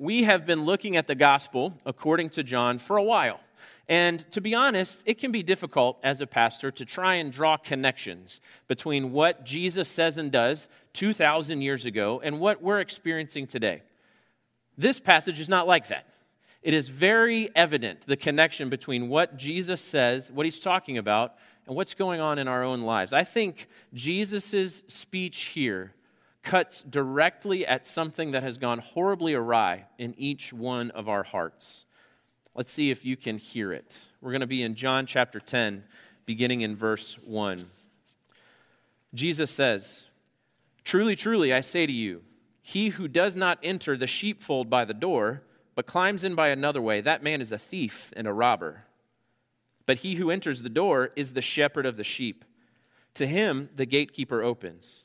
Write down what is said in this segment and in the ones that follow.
we have been looking at the gospel according to John for a while. And to be honest, it can be difficult as a pastor to try and draw connections between what Jesus says and does 2,000 years ago and what we're experiencing today. This passage is not like that. It is very evident the connection between what Jesus says, what he's talking about, and what's going on in our own lives. I think Jesus' speech here cuts directly at something that has gone horribly awry in each one of our hearts. Let's see if you can hear it. We're going to be in John chapter 10, beginning in verse 1. Jesus says, Truly, truly, I say to you, he who does not enter the sheepfold by the door, but climbs in by another way, that man is a thief and a robber. But he who enters the door is the shepherd of the sheep. To him the gatekeeper opens.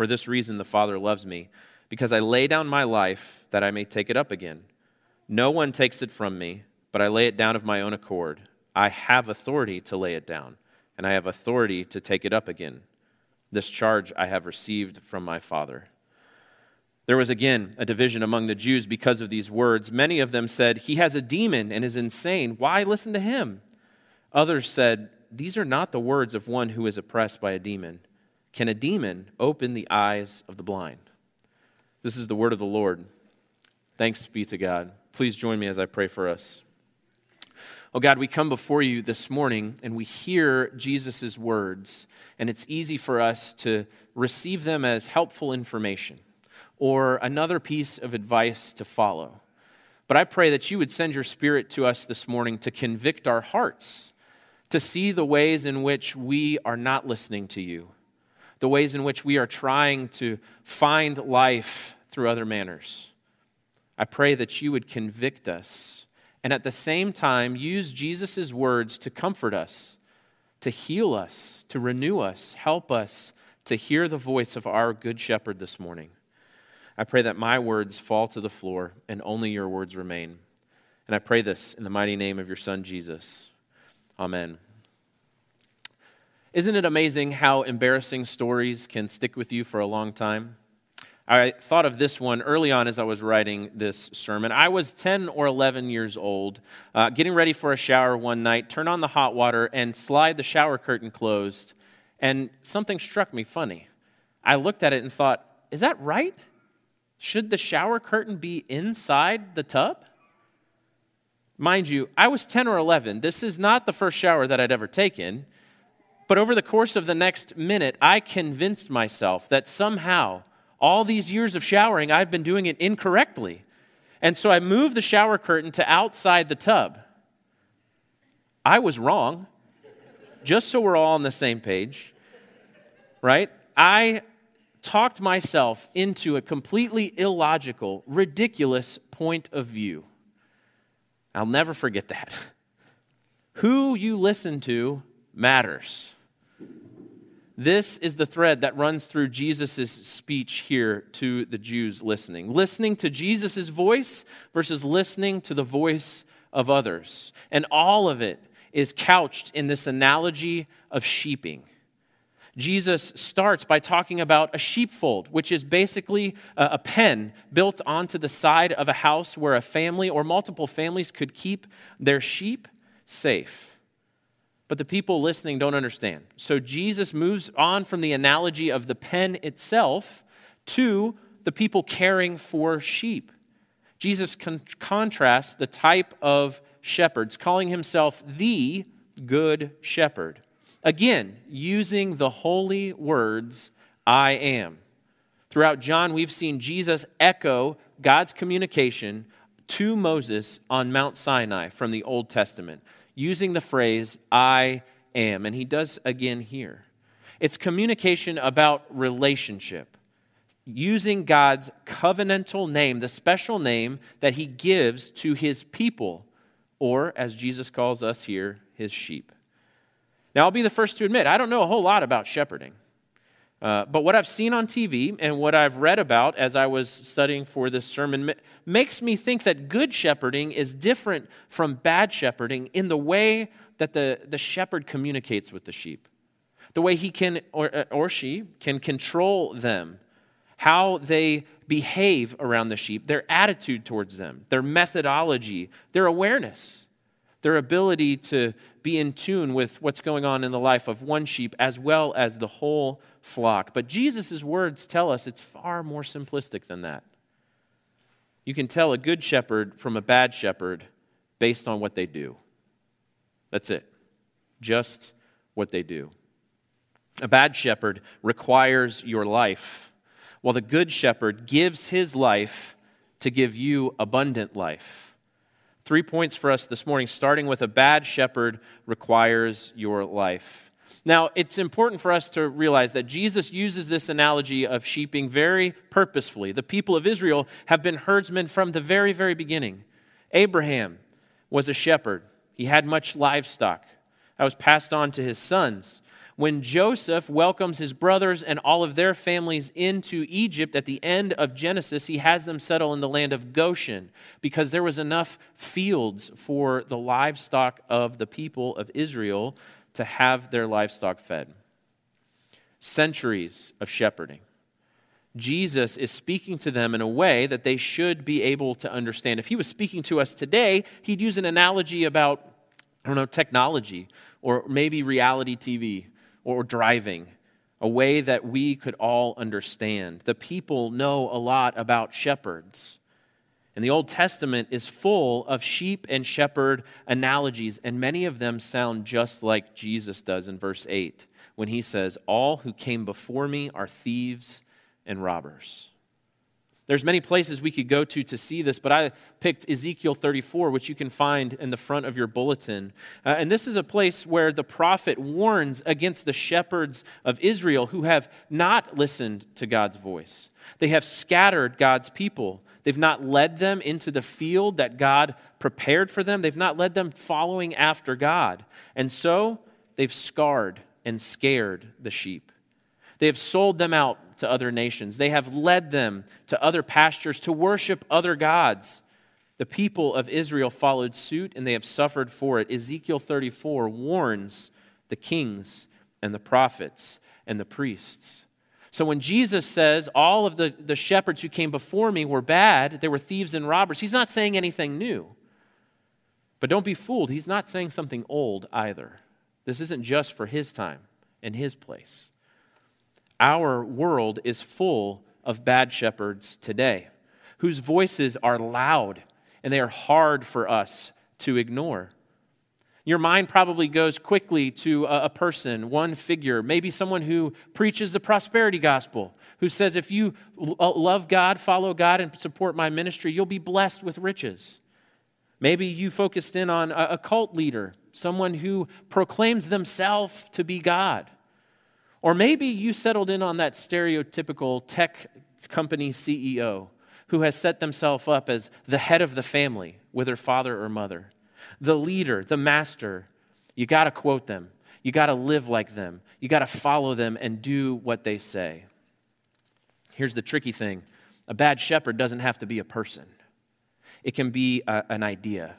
For this reason, the Father loves me, because I lay down my life that I may take it up again. No one takes it from me, but I lay it down of my own accord. I have authority to lay it down, and I have authority to take it up again. This charge I have received from my Father. There was again a division among the Jews because of these words. Many of them said, He has a demon and is insane. Why listen to him? Others said, These are not the words of one who is oppressed by a demon. Can a demon open the eyes of the blind? This is the word of the Lord. Thanks be to God. Please join me as I pray for us. Oh God, we come before you this morning and we hear Jesus' words, and it's easy for us to receive them as helpful information or another piece of advice to follow. But I pray that you would send your spirit to us this morning to convict our hearts, to see the ways in which we are not listening to you the ways in which we are trying to find life through other manners. I pray that you would convict us and at the same time use Jesus' words to comfort us, to heal us, to renew us, help us to hear the voice of our Good Shepherd this morning. I pray that my words fall to the floor and only your words remain. And I pray this in the mighty name of your Son, Jesus. Amen. Isn't it amazing how embarrassing stories can stick with you for a long time? I thought of this one early on as I was writing this sermon. I was 10 or 11 years old, uh, getting ready for a shower one night, turn on the hot water, and slide the shower curtain closed, and something struck me funny. I looked at it and thought, is that right? Should the shower curtain be inside the tub? Mind you, I was 10 or 11. This is not the first shower that I'd ever taken. But over the course of the next minute, I convinced myself that somehow, all these years of showering, I've been doing it incorrectly. And so I moved the shower curtain to outside the tub. I was wrong, just so we're all on the same page, right? I talked myself into a completely illogical, ridiculous point of view. I'll never forget that. Who you listen to matters. This is the thread that runs through Jesus' speech here to the Jews listening. Listening to Jesus' voice versus listening to the voice of others. And all of it is couched in this analogy of sheeping. Jesus starts by talking about a sheepfold, which is basically a pen built onto the side of a house where a family or multiple families could keep their sheep safe. But the people listening don't understand. So Jesus moves on from the analogy of the pen itself to the people caring for sheep. Jesus con- contrasts the type of shepherds, calling himself the good shepherd. Again, using the holy words, I am. Throughout John, we've seen Jesus echo God's communication to Moses on Mount Sinai from the Old Testament, using the phrase, I am. And he does again here. It's communication about relationship, using God's covenantal name, the special name that he gives to his people, or as Jesus calls us here, his sheep. Now, I'll be the first to admit, I don't know a whole lot about shepherding. Uh, but what I've seen on TV and what I've read about as I was studying for this sermon makes me think that good shepherding is different from bad shepherding in the way that the, the shepherd communicates with the sheep, the way he can, or, uh, or she, can control them, how they behave around the sheep, their attitude towards them, their methodology, their awareness their ability to be in tune with what's going on in the life of one sheep as well as the whole flock. But Jesus' words tell us it's far more simplistic than that. You can tell a good shepherd from a bad shepherd based on what they do. That's it. Just what they do. A bad shepherd requires your life, while the good shepherd gives his life to give you abundant life. Three points for us this morning, starting with a bad shepherd requires your life. Now, it's important for us to realize that Jesus uses this analogy of sheeping very purposefully. The people of Israel have been herdsmen from the very, very beginning. Abraham was a shepherd, he had much livestock that was passed on to his sons when Joseph welcomes his brothers and all of their families into Egypt at the end of Genesis, he has them settle in the land of Goshen because there was enough fields for the livestock of the people of Israel to have their livestock fed. Centuries of shepherding. Jesus is speaking to them in a way that they should be able to understand. If he was speaking to us today, he'd use an analogy about, I don't know, technology or maybe reality TV or driving, a way that we could all understand. The people know a lot about shepherds. And the Old Testament is full of sheep and shepherd analogies, and many of them sound just like Jesus does in verse 8 when he says, All who came before me are thieves and robbers. There's many places we could go to to see this, but I picked Ezekiel 34, which you can find in the front of your bulletin. Uh, and this is a place where the prophet warns against the shepherds of Israel who have not listened to God's voice. They have scattered God's people. They've not led them into the field that God prepared for them. They've not led them following after God. And so they've scarred and scared the sheep. They have sold them out to other nations. They have led them to other pastures to worship other gods. The people of Israel followed suit and they have suffered for it. Ezekiel 34 warns the kings and the prophets and the priests. So when Jesus says all of the, the shepherds who came before me were bad, they were thieves and robbers, he's not saying anything new. But don't be fooled, he's not saying something old either. This isn't just for his time and his place. Our world is full of bad shepherds today whose voices are loud and they are hard for us to ignore. Your mind probably goes quickly to a, person, one figure, maybe someone who preaches the prosperity gospel, who says, if you uh, love God, follow God, and support my ministry, you'll be blessed with riches. Maybe you focused in on a cult leader, someone who proclaims themselves to be God. Or maybe you settled in on that stereotypical tech company CEO who has set themselves up as the head of the family with their father or mother, the leader, the master. You got to quote them. You got to live like them. You got to follow them and do what they say. Here's the tricky thing a bad shepherd doesn't have to be a person, it can be a, an idea,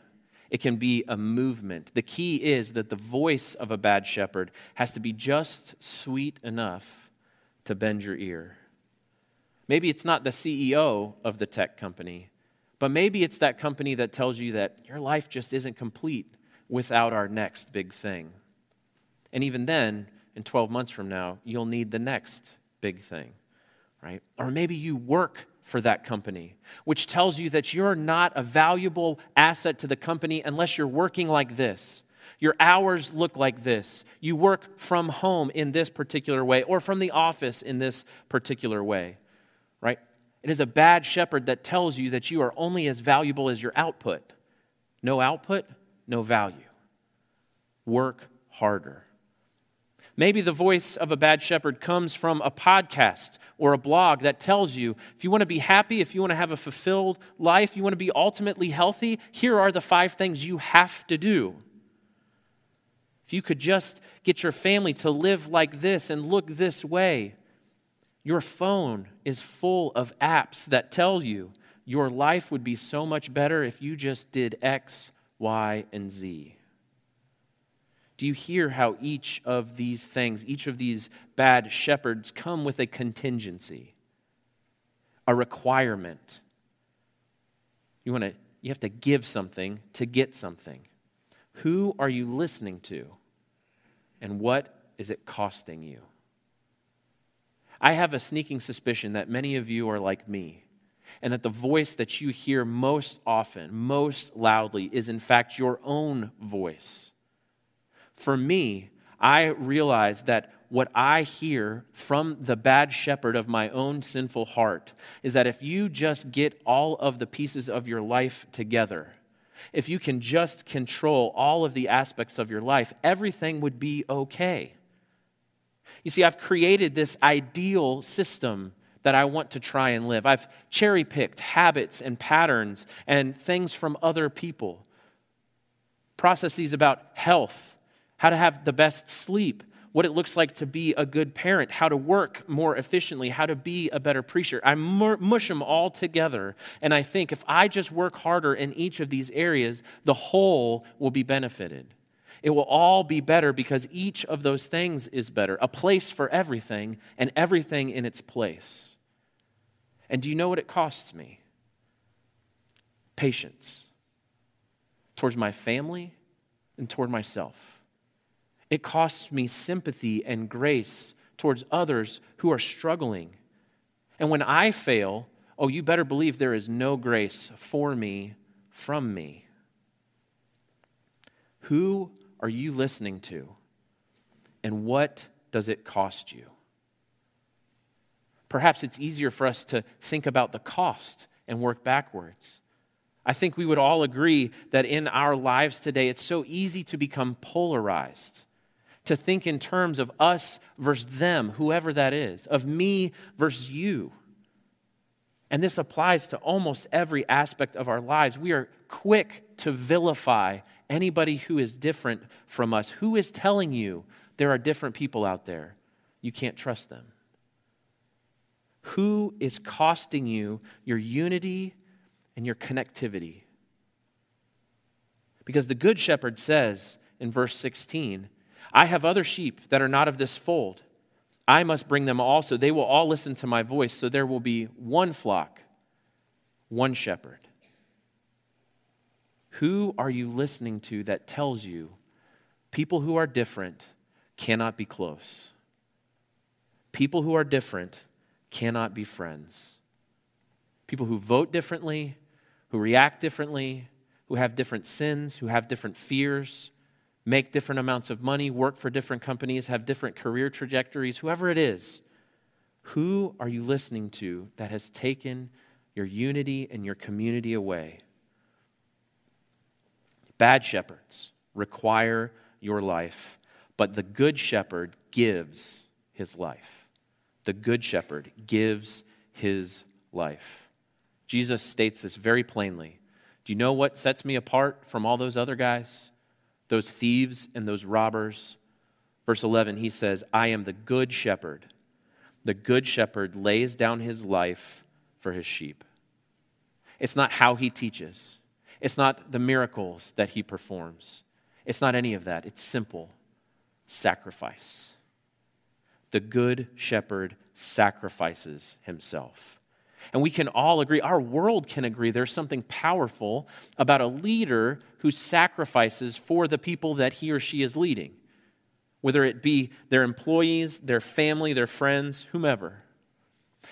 it can be a movement. The key is that the voice of a bad shepherd has to be just sweet enough to bend your ear. Maybe it's not the CEO of the tech company, but maybe it's that company that tells you that your life just isn't complete without our next big thing. And even then, in 12 months from now, you'll need the next big thing, right? Or maybe you work for that company, which tells you that you're not a valuable asset to the company unless you're working like this. Your hours look like this. You work from home in this particular way or from the office in this particular way, right? It is a bad shepherd that tells you that you are only as valuable as your output. No output, no value. Work harder. Maybe the voice of a bad shepherd comes from a podcast or a blog that tells you if you want to be happy, if you want to have a fulfilled life, you want to be ultimately healthy, here are the five things you have to do. If you could just get your family to live like this and look this way, your phone is full of apps that tell you your life would be so much better if you just did X, Y, and Z. Do you hear how each of these things, each of these bad shepherds, come with a contingency, a requirement? You, want to, you have to give something to get something. Who are you listening to? And what is it costing you? I have a sneaking suspicion that many of you are like me, and that the voice that you hear most often, most loudly, is in fact your own voice. For me, I realize that what I hear from the bad shepherd of my own sinful heart is that if you just get all of the pieces of your life together, if you can just control all of the aspects of your life, everything would be okay. You see, I've created this ideal system that I want to try and live. I've cherry picked habits and patterns and things from other people, processes about health how to have the best sleep, what it looks like to be a good parent, how to work more efficiently, how to be a better preacher. I mush them all together. And I think if I just work harder in each of these areas, the whole will be benefited. It will all be better because each of those things is better. A place for everything and everything in its place. And do you know what it costs me? Patience towards my family and toward myself. It costs me sympathy and grace towards others who are struggling. And when I fail, oh, you better believe there is no grace for me from me. Who are you listening to? And what does it cost you? Perhaps it's easier for us to think about the cost and work backwards. I think we would all agree that in our lives today, it's so easy to become polarized to think in terms of us versus them, whoever that is, of me versus you. And this applies to almost every aspect of our lives. We are quick to vilify anybody who is different from us. Who is telling you there are different people out there? You can't trust them. Who is costing you your unity and your connectivity? Because the Good Shepherd says in verse 16, I have other sheep that are not of this fold. I must bring them also. They will all listen to my voice, so there will be one flock, one shepherd. Who are you listening to that tells you people who are different cannot be close? People who are different cannot be friends. People who vote differently, who react differently, who have different sins, who have different fears, make different amounts of money, work for different companies, have different career trajectories, whoever it is, who are you listening to that has taken your unity and your community away? Bad shepherds require your life, but the good shepherd gives his life. The good shepherd gives his life. Jesus states this very plainly. Do you know what sets me apart from all those other guys? Those thieves and those robbers, Verse 11, he says, I am the good shepherd. The good shepherd lays down his life for his sheep. It's not how he teaches, it's not the miracles that he performs. It's not any of that. It's simple sacrifice. The good shepherd sacrifices himself. And we can all agree, our world can agree, there's something powerful about a leader who sacrifices for the people that he or she is leading whether it be their employees, their family, their friends, whomever.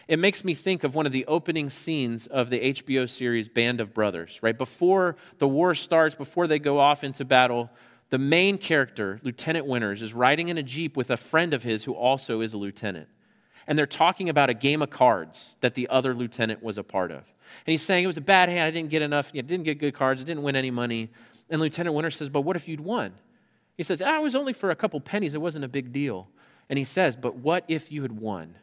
It makes me think of one of the opening scenes of the HBO series Band of Brothers, right? Before the war starts, before they go off into battle, the main character, Lieutenant Winters, is riding in a Jeep with a friend of his who also is a lieutenant. And they're talking about a game of cards that the other lieutenant was a part of. And he's saying it was a bad hand. I didn't get enough. I didn't get good cards. I didn't win any money. And Lieutenant Winters says, But what if you'd won? He says, ah, it was only for a couple pennies. It wasn't a big deal. And he says, But what if you had won?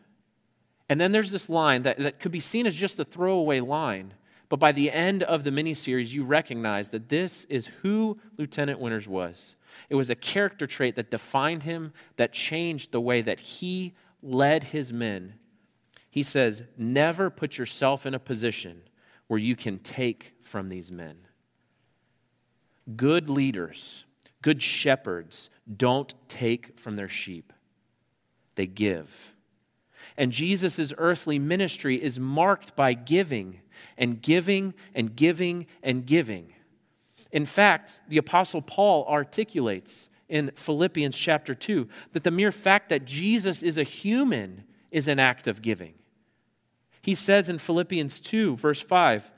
And then there's this line that, that could be seen as just a throwaway line. But by the end of the miniseries, you recognize that this is who Lieutenant Winters was. It was a character trait that defined him, that changed the way that he led his men. He says, Never put yourself in a position where you can take from these men. Good leaders Good shepherds don't take from their sheep, they give. And Jesus' earthly ministry is marked by giving and giving and giving and giving. In fact, the Apostle Paul articulates in Philippians chapter 2 that the mere fact that Jesus is a human is an act of giving. He says in Philippians 2, verse 5,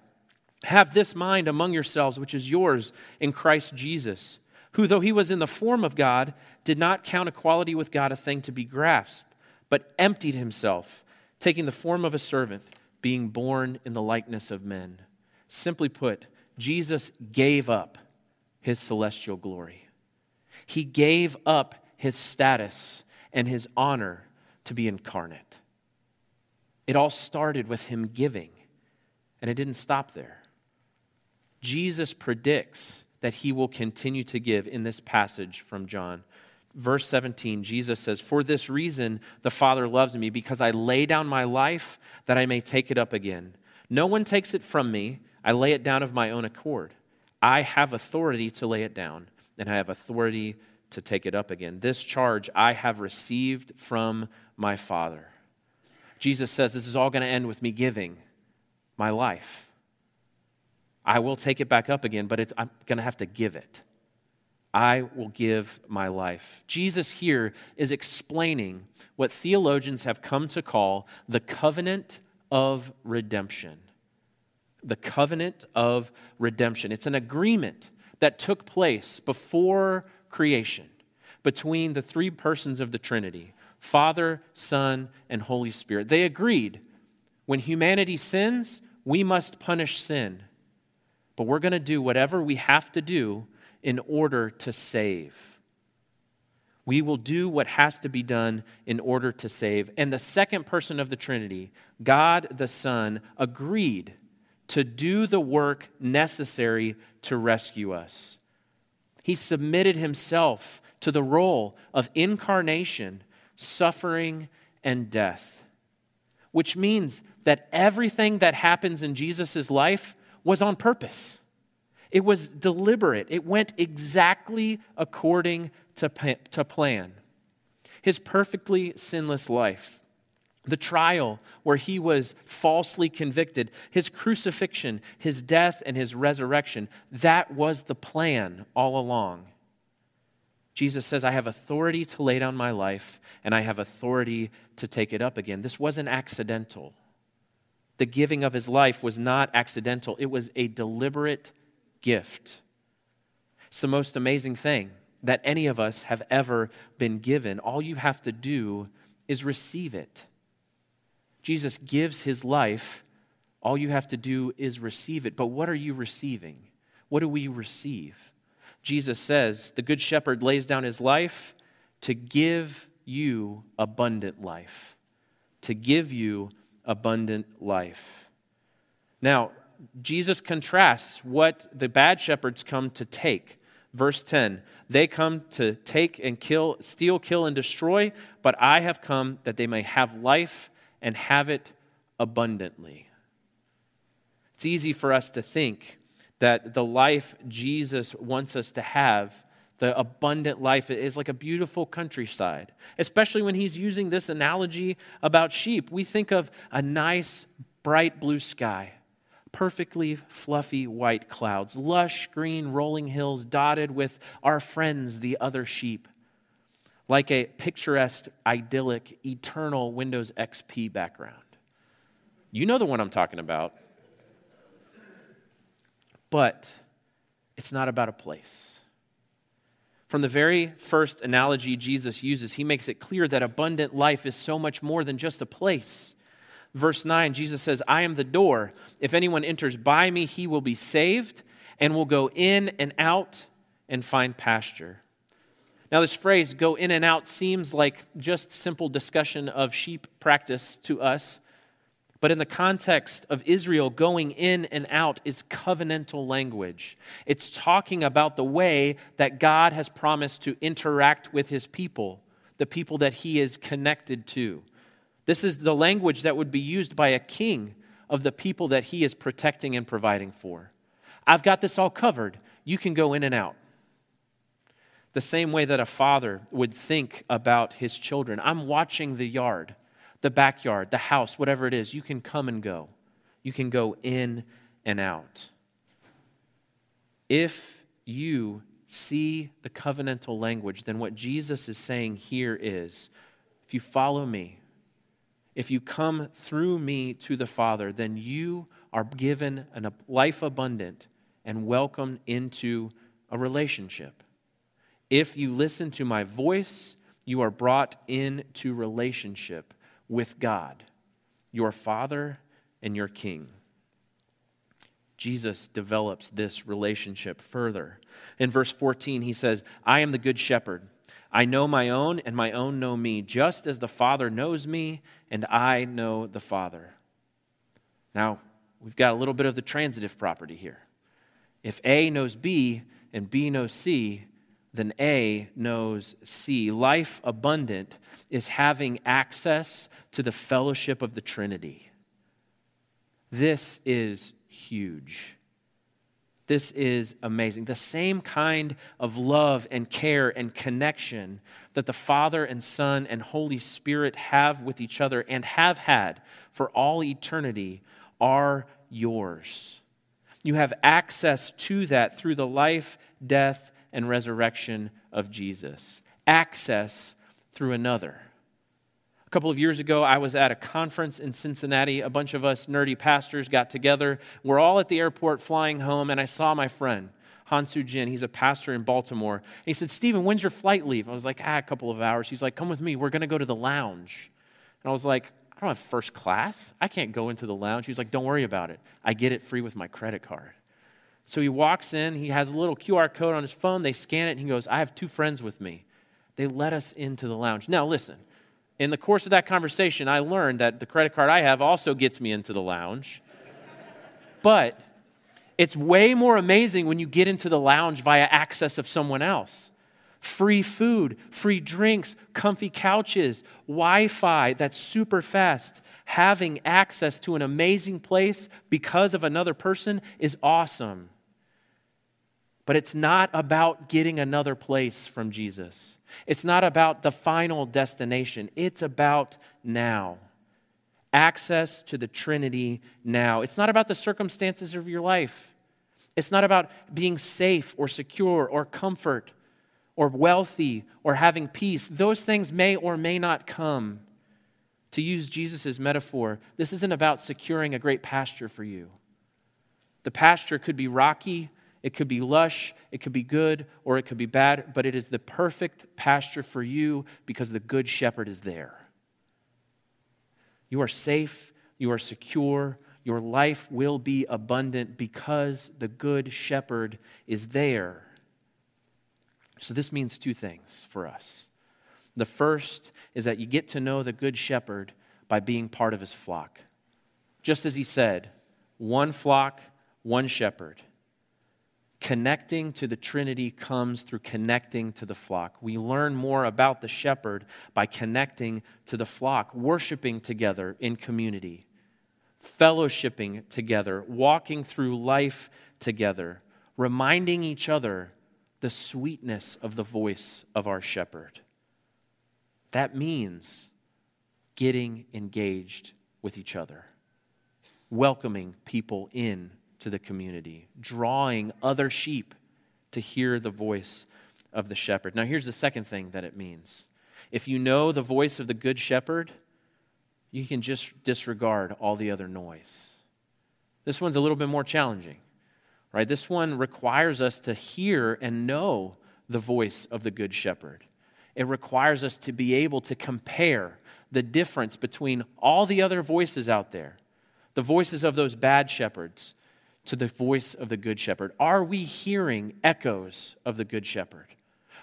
Have this mind among yourselves, which is yours in Christ Jesus who, though he was in the form of God, did not count equality with God a thing to be grasped, but emptied himself, taking the form of a servant, being born in the likeness of men. Simply put, Jesus gave up his celestial glory. He gave up his status and his honor to be incarnate. It all started with him giving, and it didn't stop there. Jesus predicts that he will continue to give in this passage from John. Verse 17, Jesus says, For this reason the Father loves me, because I lay down my life that I may take it up again. No one takes it from me, I lay it down of my own accord. I have authority to lay it down, and I have authority to take it up again. This charge I have received from my Father. Jesus says, This is all going to end with me giving my life. I will take it back up again, but I'm going to have to give it. I will give my life. Jesus here is explaining what theologians have come to call the covenant of redemption. The covenant of redemption. It's an agreement that took place before creation between the three persons of the Trinity Father, Son, and Holy Spirit. They agreed when humanity sins, we must punish sin but we're going to do whatever we have to do in order to save. We will do what has to be done in order to save. And the second person of the Trinity, God the Son, agreed to do the work necessary to rescue us. He submitted himself to the role of incarnation, suffering, and death, which means that everything that happens in Jesus' life was on purpose. It was deliberate. It went exactly according to, to plan. His perfectly sinless life, the trial where he was falsely convicted, his crucifixion, his death, and his resurrection, that was the plan all along. Jesus says, I have authority to lay down my life, and I have authority to take it up again. This wasn't accidental the giving of his life was not accidental, it was a deliberate gift. It's the most amazing thing that any of us have ever been given. All you have to do is receive it. Jesus gives his life. All you have to do is receive it. But what are you receiving? What do we receive? Jesus says, The Good Shepherd lays down his life to give you abundant life, to give you abundant life. Now, Jesus contrasts what the bad shepherds come to take Verse 10 They come to take and kill, steal, kill, and destroy, but I have come that they may have life and have it abundantly. It's easy for us to think that the life Jesus wants us to have, the abundant life, is like a beautiful countryside, especially when he's using this analogy about sheep. We think of a nice, bright blue sky perfectly fluffy white clouds, lush green rolling hills dotted with our friends, the other sheep, like a picturesque, idyllic, eternal Windows XP background. You know the one I'm talking about. But it's not about a place. From the very first analogy Jesus uses, he makes it clear that abundant life is so much more than just a place. Verse 9, Jesus says, I am the door. If anyone enters by me, he will be saved and will go in and out and find pasture. Now, this phrase, go in and out, seems like just simple discussion of sheep practice to us. But in the context of Israel, going in and out is covenantal language. It's talking about the way that God has promised to interact with his people, the people that he is connected to. This is the language that would be used by a king of the people that he is protecting and providing for. I've got this all covered. You can go in and out. The same way that a father would think about his children. I'm watching the yard, the backyard, the house, whatever it is. You can come and go. You can go in and out. If you see the covenantal language, then what Jesus is saying here is if you follow me, if you come through me to the Father, then you are given a life abundant and welcomed into a relationship. If you listen to my voice, you are brought into relationship with God, your Father and your King. Jesus develops this relationship further. In verse 14, he says, I am the good shepherd. I know my own, and my own know me, just as the Father knows me, and I know the Father. Now, we've got a little bit of the transitive property here. If A knows B and B knows C, then A knows C. Life abundant is having access to the fellowship of the Trinity. This is huge. This is amazing. The same kind of love and care and connection that the Father and Son and Holy Spirit have with each other and have had for all eternity are yours. You have access to that through the life, death, and resurrection of Jesus. Access through another. A couple of years ago, I was at a conference in Cincinnati. A bunch of us nerdy pastors got together. We're all at the airport flying home, and I saw my friend, Hansu Jin. He's a pastor in Baltimore. And he said, Stephen, when's your flight leave? I was like, ah, a couple of hours. He's like, come with me. We're going to go to the lounge. And I was like, I don't have first class. I can't go into the lounge. He's like, don't worry about it. I get it free with my credit card. So he walks in. He has a little QR code on his phone. They scan it, and he goes, I have two friends with me. They let us into the lounge. Now, listen in the course of that conversation, I learned that the credit card I have also gets me into the lounge. but it's way more amazing when you get into the lounge via access of someone else. Free food, free drinks, comfy couches, Wi Fi that's super fast. Having access to an amazing place because of another person is awesome. But it's not about getting another place from Jesus. It's not about the final destination, it's about now. Access to the Trinity now. It's not about the circumstances of your life. It's not about being safe or secure or comfort or wealthy or having peace. Those things may or may not come. To use Jesus' metaphor, this isn't about securing a great pasture for you. The pasture could be rocky it could be lush, it could be good, or it could be bad, but it is the perfect pasture for you because the good shepherd is there. You are safe, you are secure, your life will be abundant because the good shepherd is there. So, this means two things for us. The first is that you get to know the good shepherd by being part of his flock. Just as he said, one flock, one shepherd. Connecting to the Trinity comes through connecting to the flock. We learn more about the shepherd by connecting to the flock, worshiping together in community, fellowshipping together, walking through life together, reminding each other the sweetness of the voice of our shepherd. That means getting engaged with each other, welcoming people in to the community, drawing other sheep to hear the voice of the shepherd. Now, here's the second thing that it means if you know the voice of the good shepherd, you can just disregard all the other noise. This one's a little bit more challenging, right? This one requires us to hear and know the voice of the good shepherd. It requires us to be able to compare the difference between all the other voices out there, the voices of those bad shepherds, to the voice of the Good Shepherd? Are we hearing echoes of the Good Shepherd?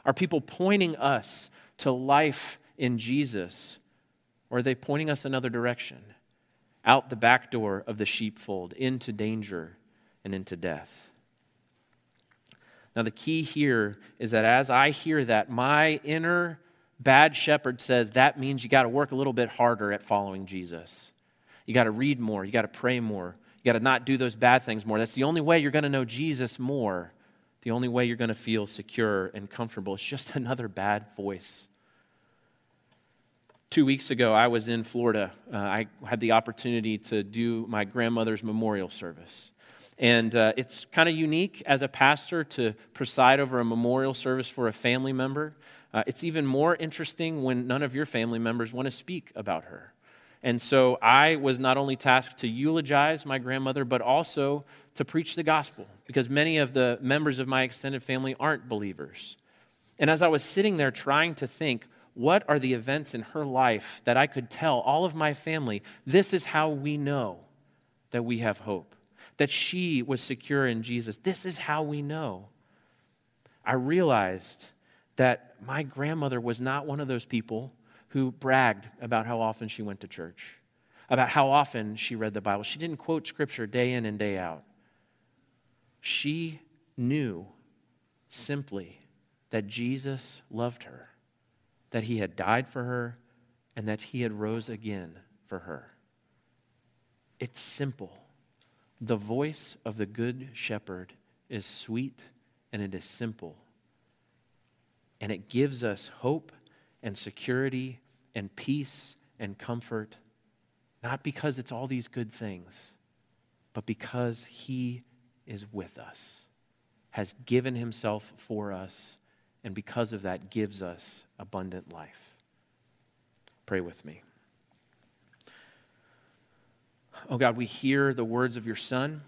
Are people pointing us to life in Jesus? Or are they pointing us another direction? Out the back door of the sheepfold, into danger and into death. Now, the key here is that as I hear that, my inner bad shepherd says that means you got to work a little bit harder at following Jesus. You got to read more, you got to pray more, you got to not do those bad things more. That's the only way you're going to know Jesus more. The only way you're going to feel secure and comfortable. It's just another bad voice. Two weeks ago, I was in Florida. Uh, I had the opportunity to do my grandmother's memorial service. And uh, it's kind of unique as a pastor to preside over a memorial service for a family member. Uh, it's even more interesting when none of your family members want to speak about her. And so I was not only tasked to eulogize my grandmother, but also to preach the gospel, because many of the members of my extended family aren't believers. And as I was sitting there trying to think, what are the events in her life that I could tell all of my family, this is how we know that we have hope, that she was secure in Jesus. This is how we know. I realized that my grandmother was not one of those people who bragged about how often she went to church, about how often she read the Bible. She didn't quote scripture day in and day out. She knew simply that Jesus loved her, that he had died for her, and that he had rose again for her. It's simple. The voice of the good shepherd is sweet and it is simple. And it gives us hope and security and peace and comfort, not because it's all these good things, but because He is with us, has given Himself for us, and because of that, gives us abundant life. Pray with me. Oh God, we hear the words of your Son.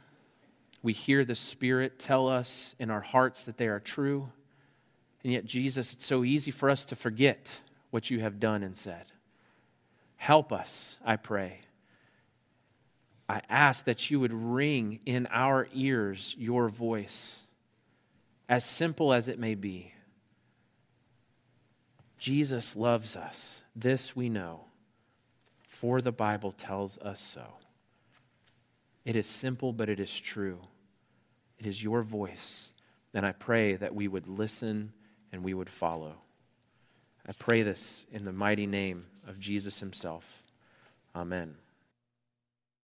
We hear the Spirit tell us in our hearts that they are true. And yet, Jesus, it's so easy for us to forget what you have done and said. Help us, I pray. I ask that you would ring in our ears your voice, as simple as it may be. Jesus loves us. This we know, for the Bible tells us so. It is simple, but it is true. It is your voice. And I pray that we would listen and we would follow. I pray this in the mighty name of Jesus himself. Amen.